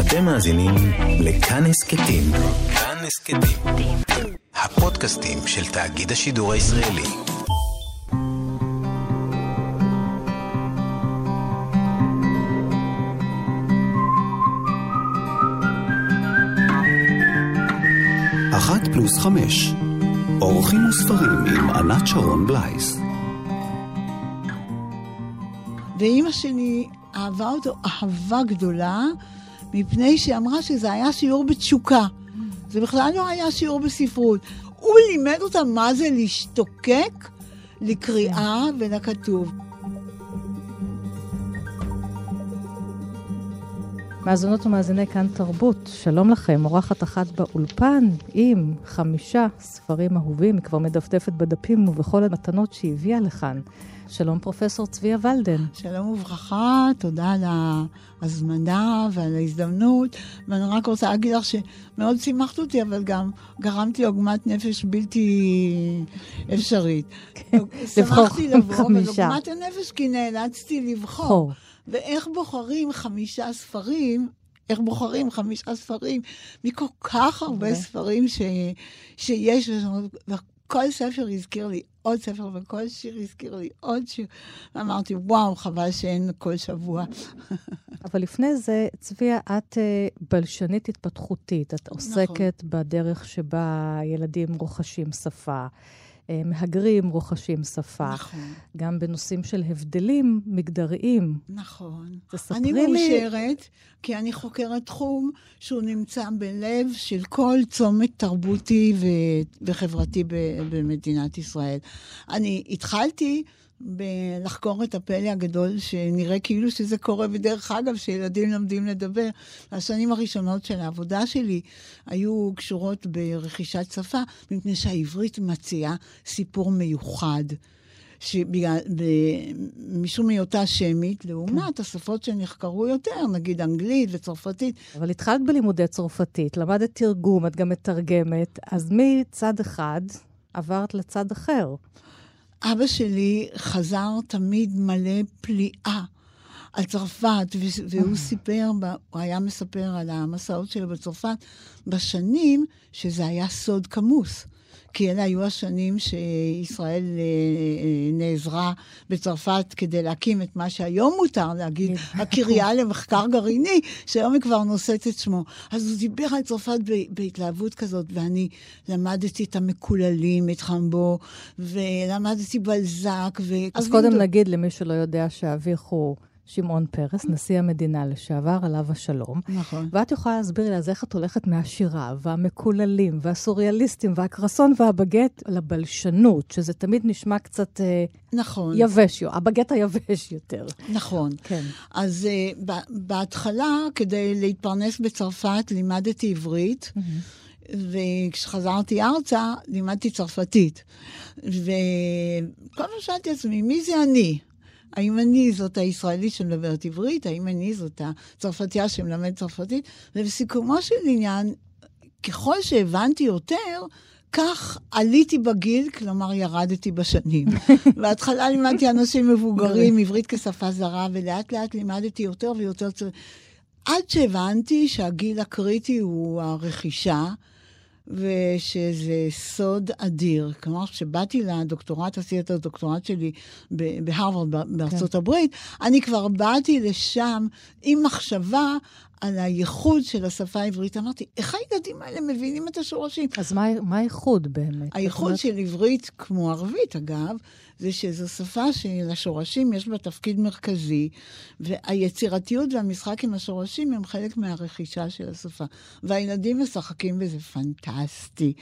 אתם מאזינים לכאן הסכתים. כאן הסכתים. הפודקאסטים של תאגיד השידור הישראלי. אחת פלוס חמש. אורחים וספרים עם ענת שרון בלייס. ואימא שלי אהבה אותו אהבה גדולה, מפני שהיא אמרה שזה היה שיעור בתשוקה. זה בכלל לא היה שיעור בספרות. הוא לימד אותה מה זה להשתוקק לקריאה ולכתוב. מאזונות ומאזיני כאן תרבות, שלום לכם, אורחת אחת באולפן עם חמישה ספרים אהובים, היא כבר מדפדפת בדפים ובכל המתנות שהביאה לכאן. שלום פרופסור צביה ולדן. שלום וברכה, תודה על ההזמנה ועל ההזדמנות. ואני רק רוצה להגיד לך שמאוד שימחת אותי, אבל גם גרמתי עוגמת נפש בלתי אפשרית. כן, לבחור שמחתי לבוא, אבל חמישה. עוגמת הנפש כי נאלצתי לבחור. ואיך בוחרים חמישה ספרים, איך בוחרים חמישה ספרים מכל כך הרבה הרבה. ספרים ש, שיש, וכל ספר הזכיר לי עוד ספר, וכל שיר הזכיר לי עוד שיר. ואמרתי, וואו, חבל שאין כל שבוע. אבל לפני זה, צביה, את אה, בלשנית התפתחותית. את עוסקת בדרך שבה ילדים רוכשים שפה, מהגרים רוכשים שפה, נכון, גם בנושאים של הבדלים מגדריים. נכון. תספרי אני לי... מאושרת, כי אני חוקרת תחום שהוא נמצא בלב של כל צומת תרבותי ו- וחברתי ב- במדינת ישראל. אני התחלתי לחקור את הפלא הגדול, שנראה כאילו שזה קורה, ודרך אגב, שילדים לומדים לדבר. השנים הראשונות של העבודה שלי היו קשורות ברכישת שפה, מפני שהעברית מציעה סיפור מיוחד. שבגלל, משום היותה שמית, לעומת השפות שנחקרו יותר, נגיד אנגלית וצרפתית. אבל התחלת בלימודי צרפתית, למדת תרגום, את גם מתרגמת, אז מצד אחד עברת לצד אחר. אבא שלי חזר תמיד מלא פליאה על צרפת, והוא סיפר, ב- הוא היה מספר על המסעות שלו בצרפת בשנים שזה היה סוד כמוס. כי אלה היו השנים שישראל אה, אה, נעזרה בצרפת כדי להקים את מה שהיום מותר להגיד, הקריה למחקר גרעיני, שהיום היא כבר נושאת את שמו. אז הוא דיבר על צרפת בהתלהבות כזאת, ואני למדתי את המקוללים, את חמבו, ולמדתי בלזק. ו... אז קודם. נגיד למי שלא יודע שאביך הוא שמעון פרס, נשיא המדינה לשעבר, עליו השלום. נכון. ואת יכולה להסביר לי אז איך את הולכת מהשירה, והמקוללים, והסוריאליסטים, והקרסון והבגט לבלשנות, שזה תמיד נשמע קצת אה, נכון, יבש, הבגט היבש יותר. נכון. כן. אז uh, בהתחלה, כדי להתפרנס בצרפת, לימדתי עברית. וכשחזרתי ארצה, לימדתי צרפתית. וכל הזמן שאלתי את עצמי, מי זה אני? האם אני זאת הישראלית שמדברת עברית? האם אני זאת הצרפתייה שמלמדת צרפתית? ובסיכומו של עניין, ככל שהבנתי יותר, כך עליתי בגיל, כלומר ירדתי בשנים. בהתחלה לימדתי אנשים מבוגרים עברית כשפה זרה, ולאט לאט לימדתי יותר ויותר. צר- עד שהבנתי שהגיל הקריטי הוא הרכישה, ושזה סוד אדיר. כלומר, כשבאתי לדוקטורט, עשיתי את הדוקטורט שלי בהרווארד ב- בארצות הברית, אני כבר באתי לשם עם מחשבה על הייחוד של השפה העברית. אמרתי, איך הילדים האלה מבינים את השורשים? אז מה מה הייחוד באמת? הייחוד של עברית, כמו ערבית אגב, זה שזו שפה שלשורשים יש בה תפקיד מרכזי, והיצירתיות והמשחק עם השורשים הם חלק מהרכישה של השפה. והילדים משחקים בזה פנטסטי.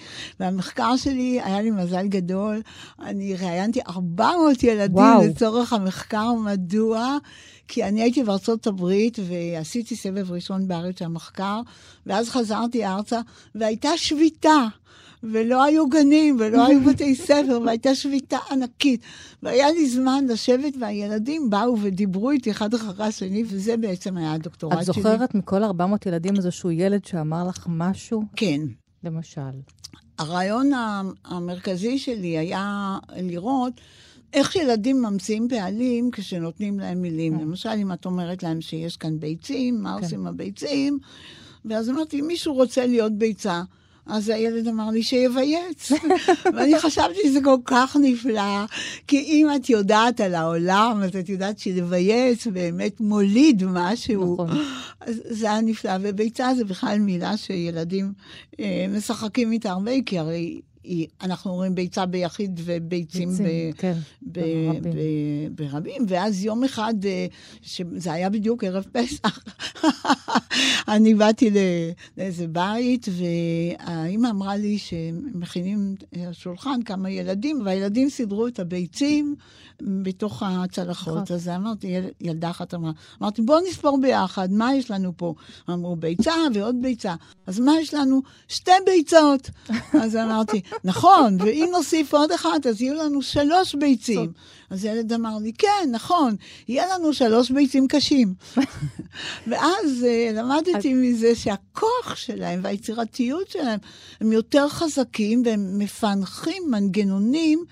והמחקר שלי, היה לי מזל גדול, אני ראיינתי 400 ילדים וואו. לצורך המחקר. מדוע? כי אני הייתי בארצות הברית ועשיתי סבב ראשון בארץ המחקר, ואז חזרתי ארצה, והייתה שביתה. ולא היו גנים, ולא היו בתי ספר, והייתה שביתה ענקית. והיה לי זמן לשבת, והילדים באו ודיברו איתי אחד אחרי השני, וזה בעצם היה הדוקטורט את שלי. זוכרת מכל 400 ילדים איזשהו ילד שאמר לך משהו? כן. למשל. הרעיון המרכזי שלי היה לראות איך ילדים ממציאים פעלים כשנותנים להם מילים. למשל, אם את אומרת להם שיש כאן ביצים, מה עושים הביצים? ואז אמרתי, אם מישהו רוצה להיות ביצה, אז הילד אמר לי שיבייץ. ואני חשבתי שזה כל כך נפלא, כי אם את יודעת על העולם, אז את יודעת שלבייץ באמת מוליד משהו. נכון. אז זה היה נפלא, וביצה זה בכלל מילה שילדים אה, משחקים איתה הרבה, כי הרי אנחנו אומרים ביצה ביחיד וביצים ביצים, ב, כן, ב, ברבים. ב, ברבים. ואז יום אחד, אה, שזה היה בדיוק ערב פסח, אני באתי לאיזה בית, והאימא אמרה לי שמכינים על השולחן כמה ילדים, והילדים סידרו את הביצים בתוך הצלחות. נכון. אז אמרתי, יל, ילדה אחת אמרה, אמרתי, בואו נספור ביחד, מה יש לנו פה? אמרו, ביצה ועוד ביצה. אז מה יש לנו? שתי ביצות. אז אמרתי, נכון, ואם נוסיף עוד אחת, אז יהיו לנו שלוש ביצים. אז ילד אמר לי, כן, נכון, יהיה לנו שלוש ביצים קשים. ואז uh, למדתי מזה שהכוח שלהם והיצירתיות שלהם הם יותר חזקים והם מפענחים מנגנונים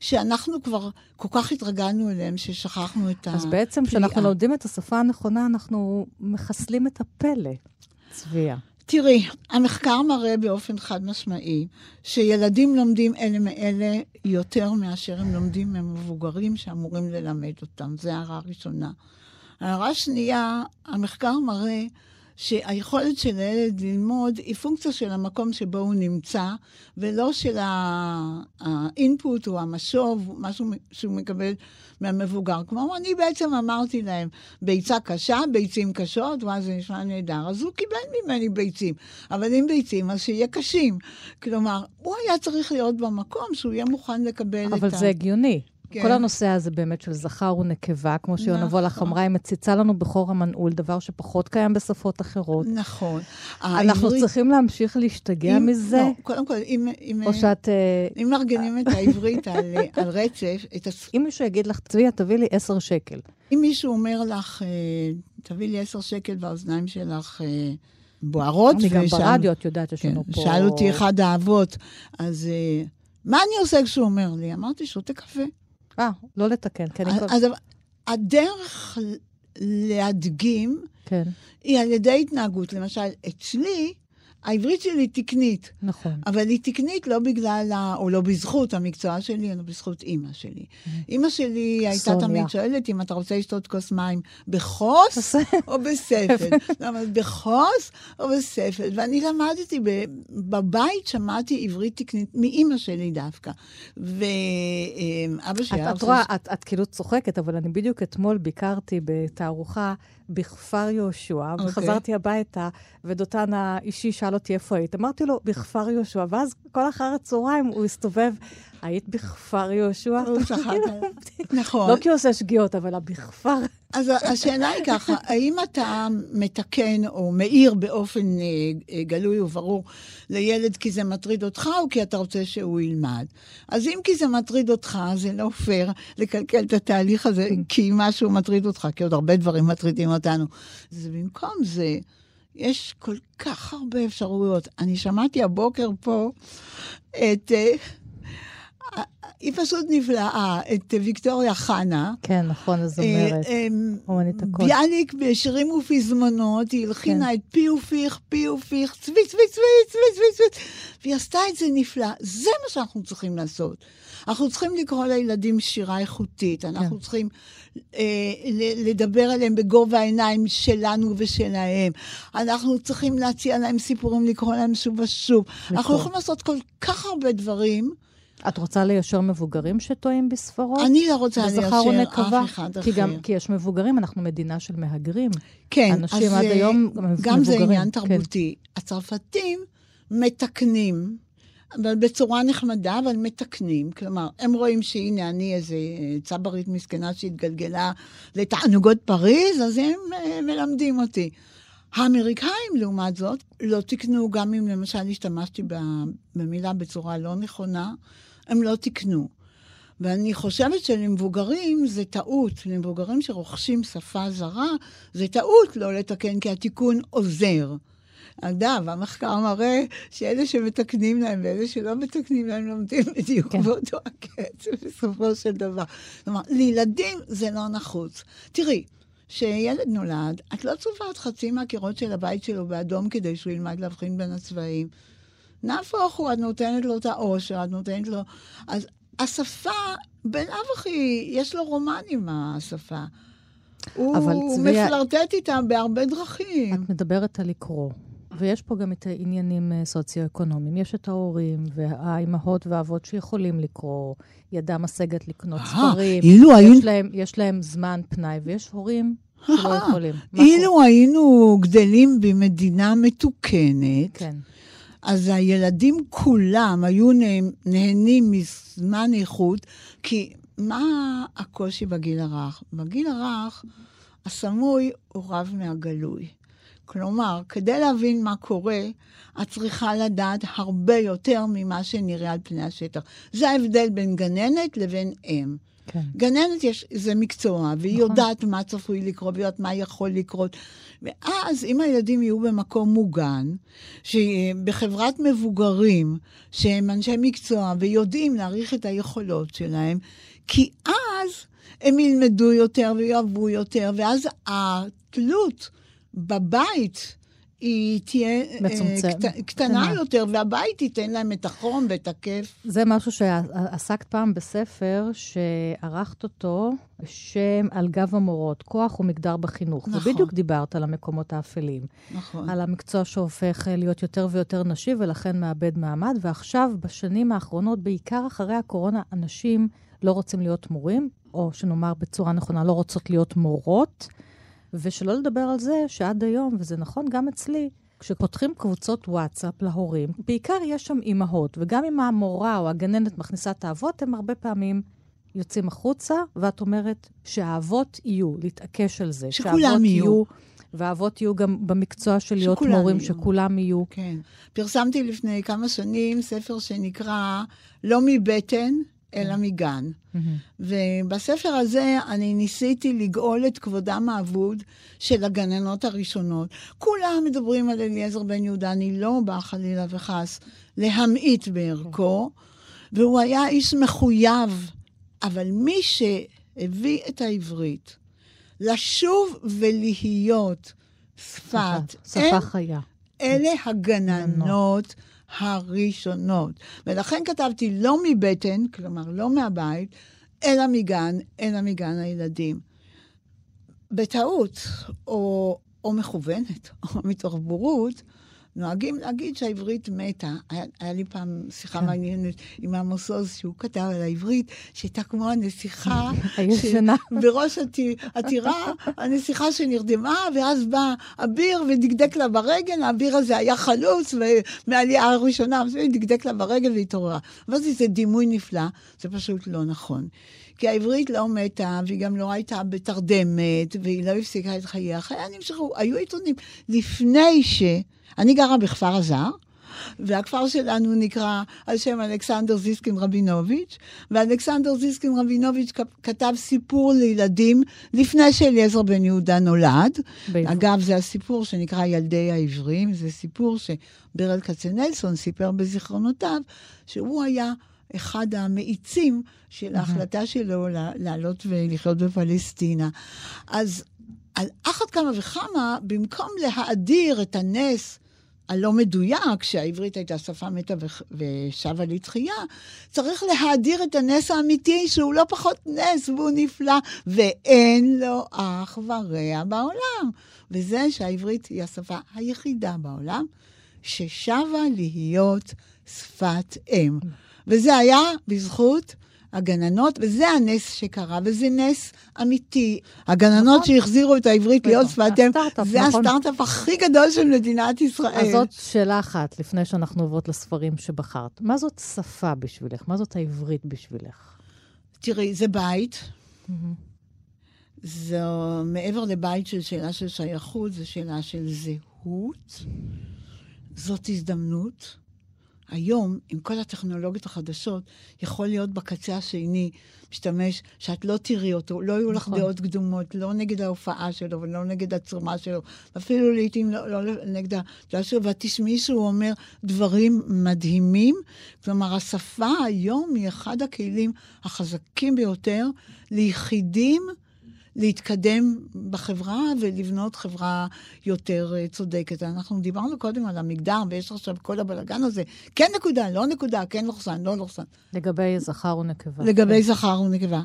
שאנחנו כבר כל כך התרגלנו אליהם, ששכחנו את ה... אז בעצם כשאנחנו לומדים את השפה הנכונה, אנחנו מחסלים את הפלא, צביה. תראי, המחקר מראה באופן חד משמעי שילדים לומדים אלה מאלה יותר מאשר הם לומדים ממבוגרים שאמורים ללמד אותם. זו הערה ראשונה. הערה שנייה, המחקר מראה שהיכולת של הילד ללמוד היא פונקציה של המקום שבו הוא נמצא, ולא של האינפוט או המשוב, משהו שהוא מקבל מהמבוגר. כלומר, אני בעצם אמרתי להם, ביצה קשה, ביצים קשות, ואז זה נשמע נהדר. אז הוא קיבל ממני ביצים, אבל אם ביצים, אז שיהיה קשים. כלומר, הוא היה צריך להיות במקום שהוא יהיה מוכן לקבל את ה... אבל זה הגיוני. כן. כל הנושא הזה באמת של זכר ונקבה, כמו שיונה נכון. וולך אמרה, היא מציצה לנו בחור המנעול, דבר שפחות קיים בשפות אחרות. נכון. אנחנו העברית- צריכים להמשיך להשתגע אם- מזה, לא, קודם כל, אם... אם או שאת... אה, אם מארגנים את העברית על, על רצף, את הס... אם מישהו יגיד לך, צביה, תביא לי עשר שקל. אם מישהו אומר לך, אה, תביא לי עשר שקל והאוזניים שלך אה, בוערות, אני גם ושאל- ברדיו, את יודעת, יש כן, לנו פה... שאל אותי אחד האבות, אז אה, מה אני עושה כשהוא אומר לי? אמרתי, שותה קפה. אה, לא לתקן, כי אני... כל- אז הדרך להדגים כן, היא על ידי התנהגות. למשל, אצלי, העברית שלי תקנית. נכון. אבל היא תקנית לא בגלל, ה... או לא בזכות המקצוע שלי, אלא בזכות אימא שלי. אימא שלי הייתה. תמיד שואלת אם אתה רוצה לשתות כוס מים בכוס או בספל. למה, בכוס או בספל. ואני למדתי. בבית שמעתי עברית תקנית מאימא שלי דווקא. ואבא שלי... היה את, רואה, את, את כאילו צוחקת, אבל אני בדיוק אתמול ביקרתי בתערוכה בכפר יהושע, אוקיי. וחזרתי הביתה, ודותן האישי שאל אותי איפה היית. אמרתי לו, בכפר יהושע, ואז כל אחר הצהריים הוא הסתובב, היית בכפר יהושע? הוא צחק עליי. נכון. לא כי הוא עושה שגיאות, אבל הבכפר... אז השאלה היא ככה, האם אתה מתקן או מעיר באופן אה, אה, גלוי וברור לילד כי זה מטריד אותך, או כי אתה רוצה שהוא ילמד? אז אם כי זה מטריד אותך, זה לא פייר לקלקל את התהליך הזה כי משהו מטריד אותך, כי עוד הרבה דברים מטרידים אותנו. אז במקום זה, יש כל כך הרבה אפשרויות. אני שמעתי הבוקר פה את... אה, היא פשוט נפלאה, את ויקטוריה חנה. כן, נכון, הזמרת. אה, אמ, אומנית הקול. ביאליק בשירים ופזמונות, היא הלחינה כן. את פי ופיך, פי ופיך, צבי, צבי, צבי, צבי, צבי, צבי, והיא עשתה את זה נפלא. זה מה שאנחנו צריכים לעשות. אנחנו צריכים לקרוא לילדים שירה איכותית, אנחנו כן. צריכים אה, לדבר עליהם בגובה העיניים שלנו ושלהם. אנחנו צריכים להציע להם סיפורים, לקרוא להם שוב ושוב. אנחנו יכולים לעשות כל כך הרבה דברים. את רוצה ליישר מבוגרים שטועים בספרות? אני לא רוצה ליישר ונקבה? אף אחד כי אחר. גם, כי יש מבוגרים, אנחנו מדינה של מהגרים. כן, אנשים אז עד אה, היום גם זה מבוגרים, עניין כן. תרבותי. הצרפתים מתקנים, אבל בצורה נחמדה, אבל מתקנים. כלומר, הם רואים שהנה אני איזה צברית מסכנה שהתגלגלה לתענוגות פריז, אז הם אה, מלמדים אותי. האמריקאים, לעומת זאת, לא תיקנו, גם אם למשל השתמשתי במילה בצורה לא נכונה, הם לא תיקנו. ואני חושבת שלמבוגרים זה טעות, למבוגרים שרוכשים שפה זרה, זה טעות לא לתקן, כי התיקון עוזר. אגב, המחקר מראה שאלה שמתקנים להם ואלה שלא מתקנים להם לומדים בדיוק כן. באותו הקצב בסופו של דבר. כלומר, לילדים זה לא נחוץ. תראי, כשילד נולד, את לא צובעת חצי מהקירות של הבית שלו באדום כדי שהוא ילמד להבחין בין הצבעים. נהפוך הוא, את נותנת לו את העושר, את נותנת לו... אז השפה, בלאו הכי, יש לו רומן עם השפה. הוא צביה... מפלרטט איתם בהרבה דרכים. את מדברת על לקרוא. ויש פה גם את העניינים אה, סוציו-אקונומיים. יש את ההורים והאימהות והאבות שיכולים לקרוא, ידם משגת לקנות ספרים. אילו היינו... יש להם, יש להם זמן פנאי, ויש הורים שלא יכולים. אילו היינו גדלים במדינה מתוקנת, כן. אז הילדים כולם היו נהנים מזמן איכות, כי מה הקושי בגיל הרך? בגיל הרך, הסמוי הוא רב מהגלוי. כלומר, כדי להבין מה קורה, את צריכה לדעת הרבה יותר ממה שנראה על פני השטח. זה ההבדל בין גננת לבין אם. כן. גננת יש, זה מקצוע, והיא נכון. יודעת מה צפוי לקרות, והיא יודעת מה יכול לקרות. ואז, אם הילדים יהיו במקום מוגן, בחברת מבוגרים, שהם אנשי מקצוע ויודעים להעריך את היכולות שלהם, כי אז הם ילמדו יותר ויאהבו יותר, ואז התלות בבית היא תהיה אה, מצומצם. קט, קטנה יותר, והבית ייתן להם את החום ואת הכיף. זה משהו שעסקת פעם בספר, שערכת אותו, שם על גב המורות, כוח ומגדר בחינוך. נכון. ובדיוק דיברת על המקומות האפלים. נכון. על המקצוע שהופך להיות יותר ויותר נשי, ולכן מאבד מעמד. ועכשיו, בשנים האחרונות, בעיקר אחרי הקורונה, אנשים לא רוצים להיות מורים, או שנאמר בצורה נכונה, לא רוצות להיות מורות. ושלא לדבר על זה שעד היום, וזה נכון גם אצלי, כשפותחים קבוצות וואטסאפ להורים, בעיקר יש שם אימהות, וגם אם המורה או הגננת מכניסה את האבות, הם הרבה פעמים יוצאים החוצה, ואת אומרת שהאבות יהיו, להתעקש על זה. שכולם יהיו. יהיו. והאבות יהיו גם במקצוע של להיות מורים, יהיו. שכולם יהיו. כן. פרסמתי לפני כמה שנים ספר שנקרא לא מבטן, אלא מגן. Mm-hmm. ובספר הזה אני ניסיתי לגאול את כבודם האבוד של הגננות הראשונות. כולם מדברים על אליעזר בן יהודה, אני לא באה חלילה וחס להמעיט בערכו, והוא היה איש מחויב, אבל מי שהביא את העברית לשוב ולהיות שפת... שפה חיה. אלה הגננות. הראשונות. ולכן כתבתי לא מבטן, כלומר לא מהבית, אלא מגן, אלא מגן הילדים. בטעות, או, או מכוונת, או מתוך בורות, נוהגים להגיד שהעברית מתה. היה, היה לי פעם שיחה כן. מעניינת עם עמוס עוז, שהוא כתב על העברית, שהייתה כמו הנסיכה. הישנה. בראש עתירה, הנסיכה שנרדמה, ואז בא אביר ודקדק לה ברגל, האביר הזה היה חלוץ, ומהעלייה הראשונה, הוא דקדק לה ברגל והתעוררה. אבל זה דימוי נפלא, זה פשוט לא נכון. כי העברית לא מתה, והיא גם לא הייתה בתרדמת, והיא לא הפסיקה את חייה. חייה נמשכו, היו עיתונים לפני ש... אני גרה בכפר הזר, והכפר שלנו נקרא על שם אלכסנדר זיסקין רבינוביץ', ואלכסנדר זיסקין רבינוביץ' כתב סיפור לילדים לפני שאליעזר בן יהודה נולד. בעברית. אגב, זה הסיפור שנקרא ילדי העברים, זה סיפור שברל כצנלסון סיפר בזיכרונותיו, שהוא היה אחד המאיצים של ההחלטה שלו לעלות ולחיות בפלסטינה. אז על אחת כמה וכמה, במקום להאדיר את הנס הלא מדויק, שהעברית הייתה שפה מתה ושבה לתחייה, צריך להאדיר את הנס האמיתי, שהוא לא פחות נס והוא נפלא, ואין לו אח ורע בעולם. וזה שהעברית היא השפה היחידה בעולם ששבה להיות שפת אם. וזה היה בזכות הגננות, וזה הנס שקרה, וזה נס אמיתי. הגננות נכון. שהחזירו את העברית להיות שפת אם, זה נכון. הסטארט-אפ הכי גדול של מדינת ישראל. אז זאת שאלה אחת, לפני שאנחנו עוברות לספרים שבחרת. מה זאת שפה בשבילך? מה זאת העברית בשבילך? תראי, זה בית. זו מעבר לבית של שאלה של שייכות, זו שאלה של זהות. זאת הזדמנות. היום, עם כל הטכנולוגיות החדשות, יכול להיות בקצה השני משתמש שאת לא תראי אותו, לא יהיו לך נכון. דעות קדומות, לא נגד ההופעה שלו ולא נגד הצורה שלו, אפילו לעיתים לא, לא נגד הדעה שלו, ואת תשמעי שהוא אומר דברים מדהימים. כלומר, השפה היום היא אחד הכלים החזקים ביותר ליחידים. להתקדם בחברה ולבנות חברה יותר אה, צודקת. אנחנו דיברנו קודם על המגדר, ויש עכשיו כל הבלגן הזה. כן נקודה, לא נקודה, כן לוחסן, לא לוחסן. לגבי זכר ונקבה. לגבי זכר ונקבה.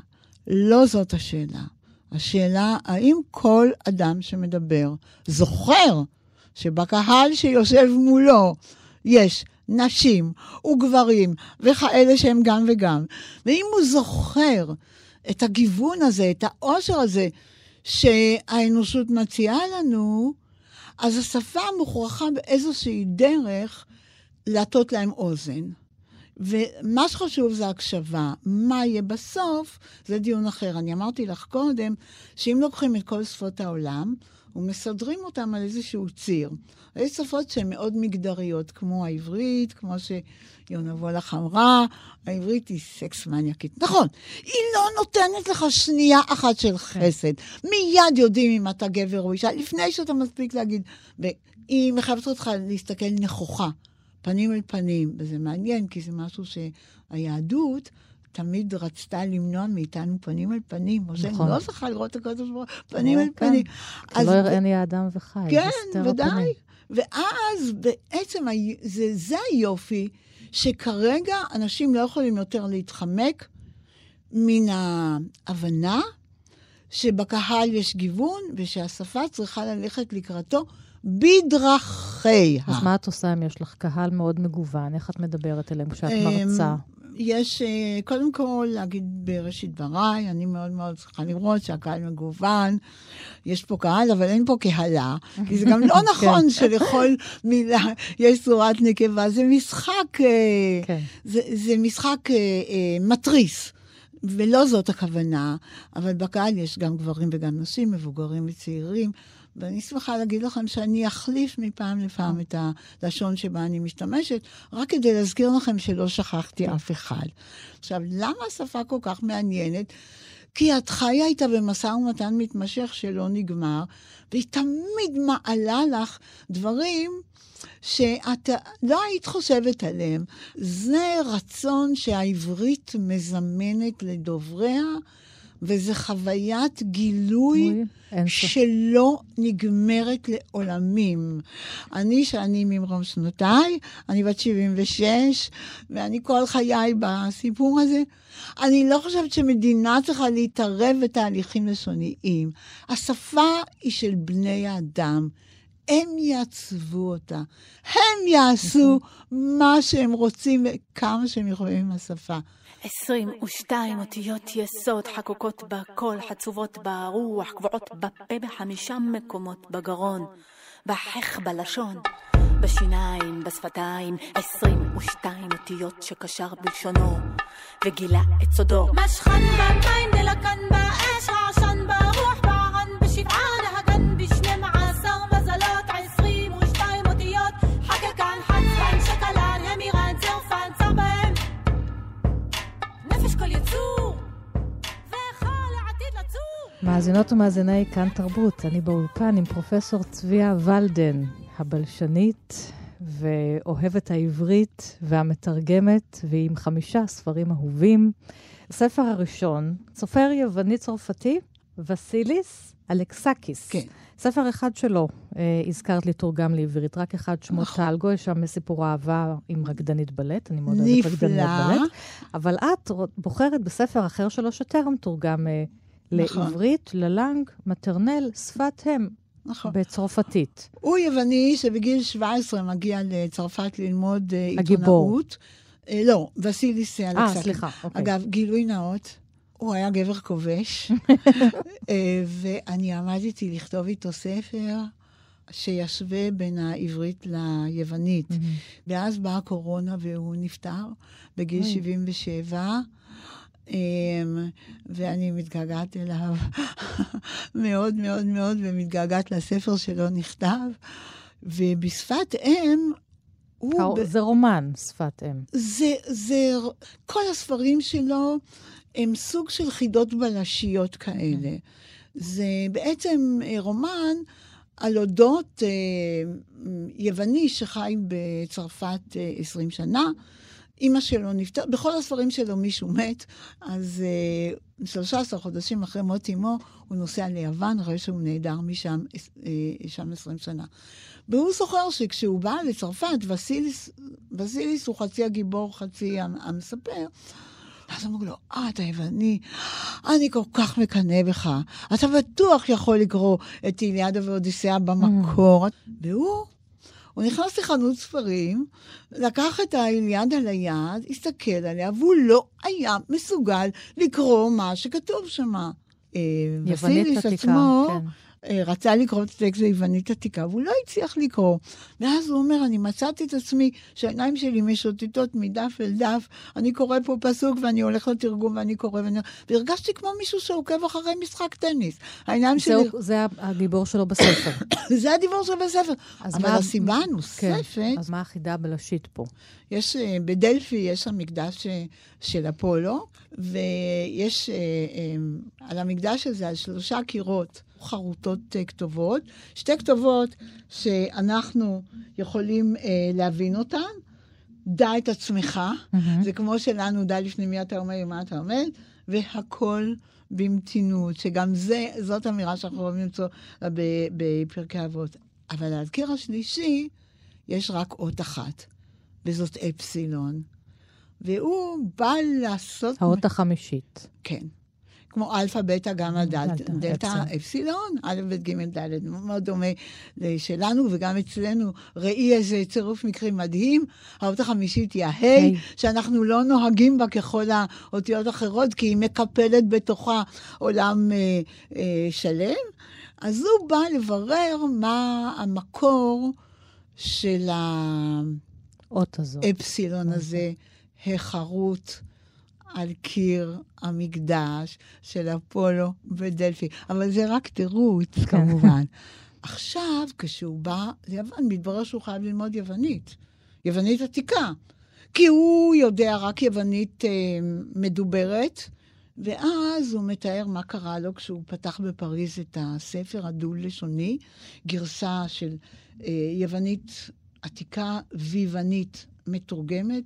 לא זאת השאלה. השאלה, האם כל אדם שמדבר זוכר שבקהל שיושב מולו יש נשים וגברים וכאלה שהם גם וגם, ואם הוא זוכר את הגיוון הזה, את העושר הזה שהאנושות מציעה לנו, אז השפה מוכרחה באיזושהי דרך להטות להם אוזן. ומה שחשוב זה הקשבה. מה יהיה בסוף, זה דיון אחר. אני אמרתי לך קודם, שאם לוקחים את כל שפות העולם, ומסדרים אותם על איזשהו ציר. יש שפות שהן מאוד מגדריות, כמו העברית, כמו שיונה וולך אמרה, העברית היא סקס מניאקית. נכון, היא לא נותנת לך שנייה אחת של חסד. מיד יודעים אם אתה גבר או אישה, לפני שאתה מספיק להגיד. והיא מחייבת אותך להסתכל נכוחה, פנים אל פנים, וזה מעניין, כי זה משהו שהיהדות... תמיד רצתה למנוע מאיתנו פנים אל פנים. משה נכון. לא זכה לראות את הקדוש ברוך הוא פנים אל פנים. כי לא יראני האדם וחי. כן, ודאי. ואז בעצם זה היופי, שכרגע אנשים לא יכולים יותר להתחמק מן ההבנה שבקהל יש גיוון, ושהשפה צריכה ללכת לקראתו בדרכיה. אז מה את עושה אם יש לך קהל מאוד מגוון? איך את מדברת אליהם כשאת אמ, מרצה? יש, אה, קודם כל, להגיד בראשית דבריי, אני מאוד מאוד צריכה לראות שהקהל מגוון. יש פה קהל, אבל אין פה קהלה. כי זה גם לא נכון שלכל מילה יש צורת נקבה. זה משחק, אה, כן. זה, זה משחק אה, מתריס. ולא זאת הכוונה, אבל בקהל יש גם גברים וגם נשים, מבוגרים וצעירים. ואני שמחה להגיד לכם שאני אחליף מפעם לפעם את הלשון שבה אני משתמשת, רק כדי להזכיר לכם שלא שכחתי אף אחד. עכשיו, למה השפה כל כך מעניינת? כי את חיה איתה במשא ומתן מתמשך שלא נגמר, והיא תמיד מעלה לך דברים שאת לא היית חושבת עליהם. זה רצון שהעברית מזמנת לדובריה, וזה חוויית גילוי. שלא נגמרת לעולמים. אני, שאני ממרום שנותיי, אני בת 76, ואני כל חיי בסיפור הזה. אני לא חושבת שמדינה צריכה להתערב בתהליכים לשוניים. השפה היא של בני האדם. הם יעצבו אותה, הם יעשו מה שהם רוצים וכמה שהם יכולים עם השפה. 22 אותיות יסוד חקוקות בקול, חצובות ברוח, קבועות בפה בחמישה מקומות בגרון, בחך בלשון, בשיניים, בשפתיים, 22 אותיות שקשר בלשונו, וגילה את סודו. משכן במים, דלקן באש, מאזינות ומאזיני כאן תרבות, אני באולפן עם פרופסור צביה ולדן, הבלשנית ואוהבת העברית והמתרגמת, והיא עם חמישה ספרים אהובים. הספר הראשון, סופר יווני צרפתי, וסיליס אלכסקיס. כן. ספר אחד שלו, אה, הזכרת לי תורגם לעברית, רק אחד שמו נכון. טלגו, יש שם סיפור אהבה עם רקדנית בלט, אני מאוד אוהבת נפלא. רקדניות בלט. אבל את בוחרת בספר אחר שלו שטרם תורגם אה, נכון. לעברית, ללנג, מטרנל, שפת אם, נכון. בצרפתית. הוא יווני שבגיל 17 מגיע לצרפת ללמוד אה, הגיבור. עיתונאות. אה, לא, וסיליס אה, אלכסקי. סליחה, אוקיי. אגב, גילוי נאות, הוא היה גבר כובש, אה, ואני עמדתי לכתוב איתו ספר שישווה בין העברית ליוונית. ואז באה הקורונה והוא נפטר בגיל אוי. 77. אמ, ואני מתגעגעת אליו מאוד מאוד מאוד, ומתגעגעת לספר שלו נכתב. ובשפת אם, הוא... זה רומן, שפת אם. זה, זה, כל הספרים שלו הם סוג של חידות בלשיות כאלה. זה בעצם אה, רומן על אודות אה, יווני שחי בצרפת אה, 20 שנה. אימא שלו נפטרה, בכל הספרים שלו מישהו מת, אז אה, 13 חודשים אחרי מות אמו, הוא נוסע ליוון, רואה שהוא נעדר משם אה, שם 20 שנה. והוא זוכר שכשהוא בא לצרפת, וסיליס, וסיליס הוא חצי הגיבור, חצי המספר, אז אמרו לו, אה, אתה יווני, אני כל כך מקנא בך. אתה בטוח יכול לקרוא את איליאדה ואודיסאה במקור. Mm. והוא, הוא נכנס לחנות ספרים, לקח את האיליאדה ליד, הסתכל עליה, והוא לא היה מסוגל לקרוא מה שכתוב שם. אה, יוונית עתיקה, כן. אה, רצה לקרוא את הטקסט ביוונית עתיקה, והוא לא הצליח לקרוא. ואז הוא אומר, אני מצאתי את עצמי שהעיניים שלי משוטטות מדף אל דף, אני קורא פה פסוק ואני הולך לתרגום ואני קורא, ואני... והרגשתי כמו מישהו שעוקב אחרי משחק טניס. העיניים שלי... זה הגיבור שלו בספר. זה הגיבור שלו בספר. אבל מה... הסיבה הנוספת... כן. אז מה החידה בלשית פה? יש, אה, בדלפי יש המקדש אה, של אפולו, ויש על המקדש הזה, על שלושה קירות, חרוטות אה, כתובות, שתי כתובות שאנחנו יכולים אה, להבין אותן. דע את עצמך, mm-hmm. זה כמו שלנו, דע לפני מי אתה אומר, מה אתה עומד, והכל במתינות, שגם זה, זאת אמירה שאנחנו אוהבים למצוא בפרקי אבות. אבל על הקיר השלישי יש רק אות אחת, וזאת אפסילון. והוא בא לעשות... האות החמישית. כן. כמו אלפא, בטא, גמא, דלתא, אפסילון, א', ב', ג', ד', מאוד דומה לשלנו, וגם אצלנו, ראי איזה צירוף מקרים מדהים. האות החמישית היא ההי, שאנחנו לא נוהגים בה ככל האותיות האחרות, כי היא מקפלת בתוכה עולם אה, אה, שלם. אז הוא בא לברר מה המקור של האפסילון הזה, החרוט. על קיר המקדש של אפולו ודלפי. אבל זה רק תירוץ, כן. כמובן. עכשיו, כשהוא בא ליוון, מתברר שהוא חייב ללמוד יוונית. יוונית עתיקה. כי הוא יודע רק יוונית אה, מדוברת, ואז הוא מתאר מה קרה לו כשהוא פתח בפריז את הספר הדו-לשוני, גרסה של אה, יוונית עתיקה ויוונית מתורגמת.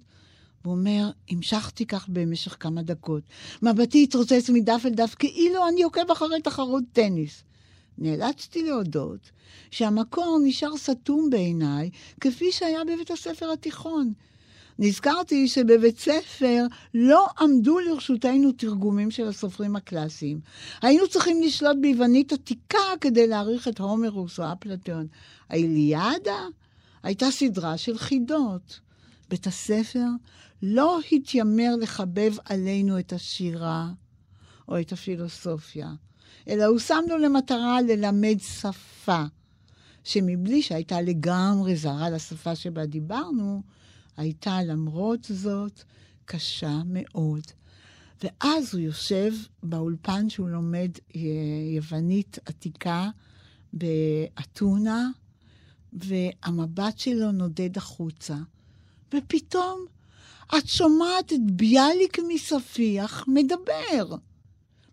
הוא אומר, המשכתי כך במשך כמה דקות. מבטי התרוצץ מדף אל דף כאילו אני עוקב אחרי תחרות טניס. נאלצתי להודות שהמקור נשאר סתום בעיניי, כפי שהיה בבית הספר התיכון. נזכרתי שבבית ספר לא עמדו לרשותנו תרגומים של הסופרים הקלאסיים. היינו צריכים לשלוט ביוונית עתיקה כדי להעריך את הומרוס או אפלטון. האיליאדה הייתה סדרה של חידות. בית הספר לא התיימר לחבב עלינו את השירה או את הפילוסופיה, אלא הוא שם לו למטרה ללמד שפה, שמבלי שהייתה לגמרי זרה לשפה שבה דיברנו, הייתה למרות זאת קשה מאוד. ואז הוא יושב באולפן שהוא לומד יוונית עתיקה באתונה, והמבט שלו נודד החוצה. ופתאום את שומעת את ביאליק מספיח מדבר.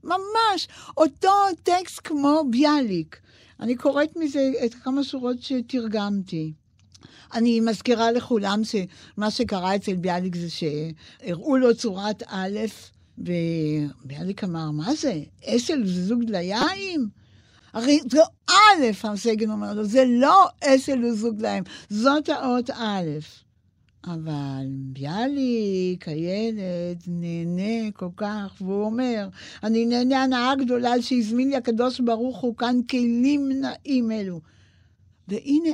ממש, אותו טקסט כמו ביאליק. אני קוראת מזה את כמה שורות שתרגמתי. אני מזכירה לכולם שמה שקרה אצל ביאליק זה שהראו לו צורת א', וביאליק אמר, מה זה? אסל וזוג דליים? הרי זה א', הסגן אומר לו, זה לא אסל וזוג דליים, זאת האות א'. אבל ביאליק, הילד, נהנה כל כך, והוא אומר, אני נהנה הנאה גדולה שהזמין לי הקדוש ברוך הוא כאן כלים נאים אלו. והנה,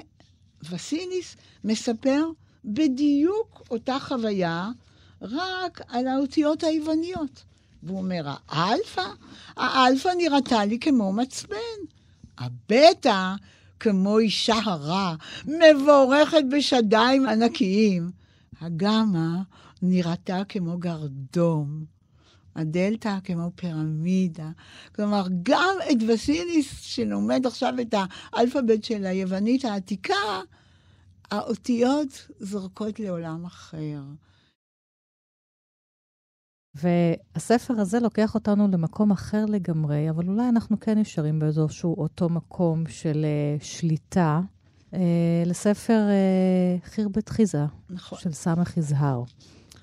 וסיליס מספר בדיוק אותה חוויה, רק על האותיות היווניות. והוא אומר, האלפא? האלפא נראתה לי כמו מצפן. הבטא, כמו אישה הרה, מבורכת בשדיים ענקיים. הגמא נראתה כמו גרדום, הדלתא כמו פירמידה. כלומר, גם את וסיליס, שלומד עכשיו את האלפאבית של היוונית העתיקה, האותיות זורקות לעולם אחר. והספר הזה לוקח אותנו למקום אחר לגמרי, אבל אולי אנחנו כן נשארים באיזשהו אותו מקום של uh, שליטה, לספר uh, חירבת חיזה, נכון. של סמך יזהר,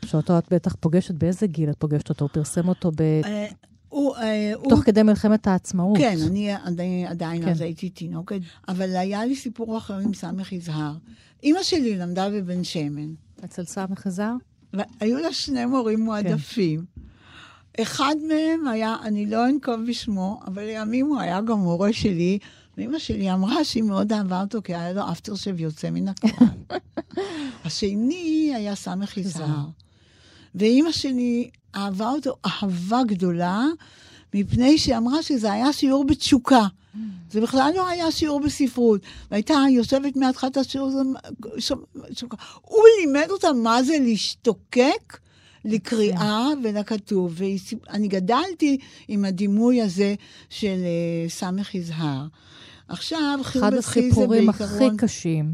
שאותו את בטח פוגשת, באיזה גיל את פוגשת אותו? הוא פרסם אותו ב... הוא, תוך הוא... כדי מלחמת העצמאות. כן, אני עדיין, עדיין כן. אז הייתי תינוקת, אבל היה לי סיפור אחר עם סמך יזהר. אימא שלי למדה בבן שמן. אצל סמך יזהר? והיו לה שני מורים מועדפים. כן. אחד מהם היה, אני לא אנקוב בשמו, אבל לימים הוא היה גם מורה שלי, ואימא שלי אמרה שהיא מאוד אהבה אותו, כי היה לו אפטר שב יוצא מן הכלל. השני היה סמך יזהר. ואימא שלי אהבה אותו אהבה גדולה, מפני שהיא אמרה שזה היה שיעור בתשוקה. זה בכלל לא היה שיעור בספרות. והייתה יושבת מהתחלת השיעור, הוא לימד אותה מה זה להשתוקק לקריאה ולכתוב. ואני גדלתי עם הדימוי הזה של uh, סמך יזהר. עכשיו, חיר בתחיל זה בעיקרון... אחד הסיפורים הכי קשים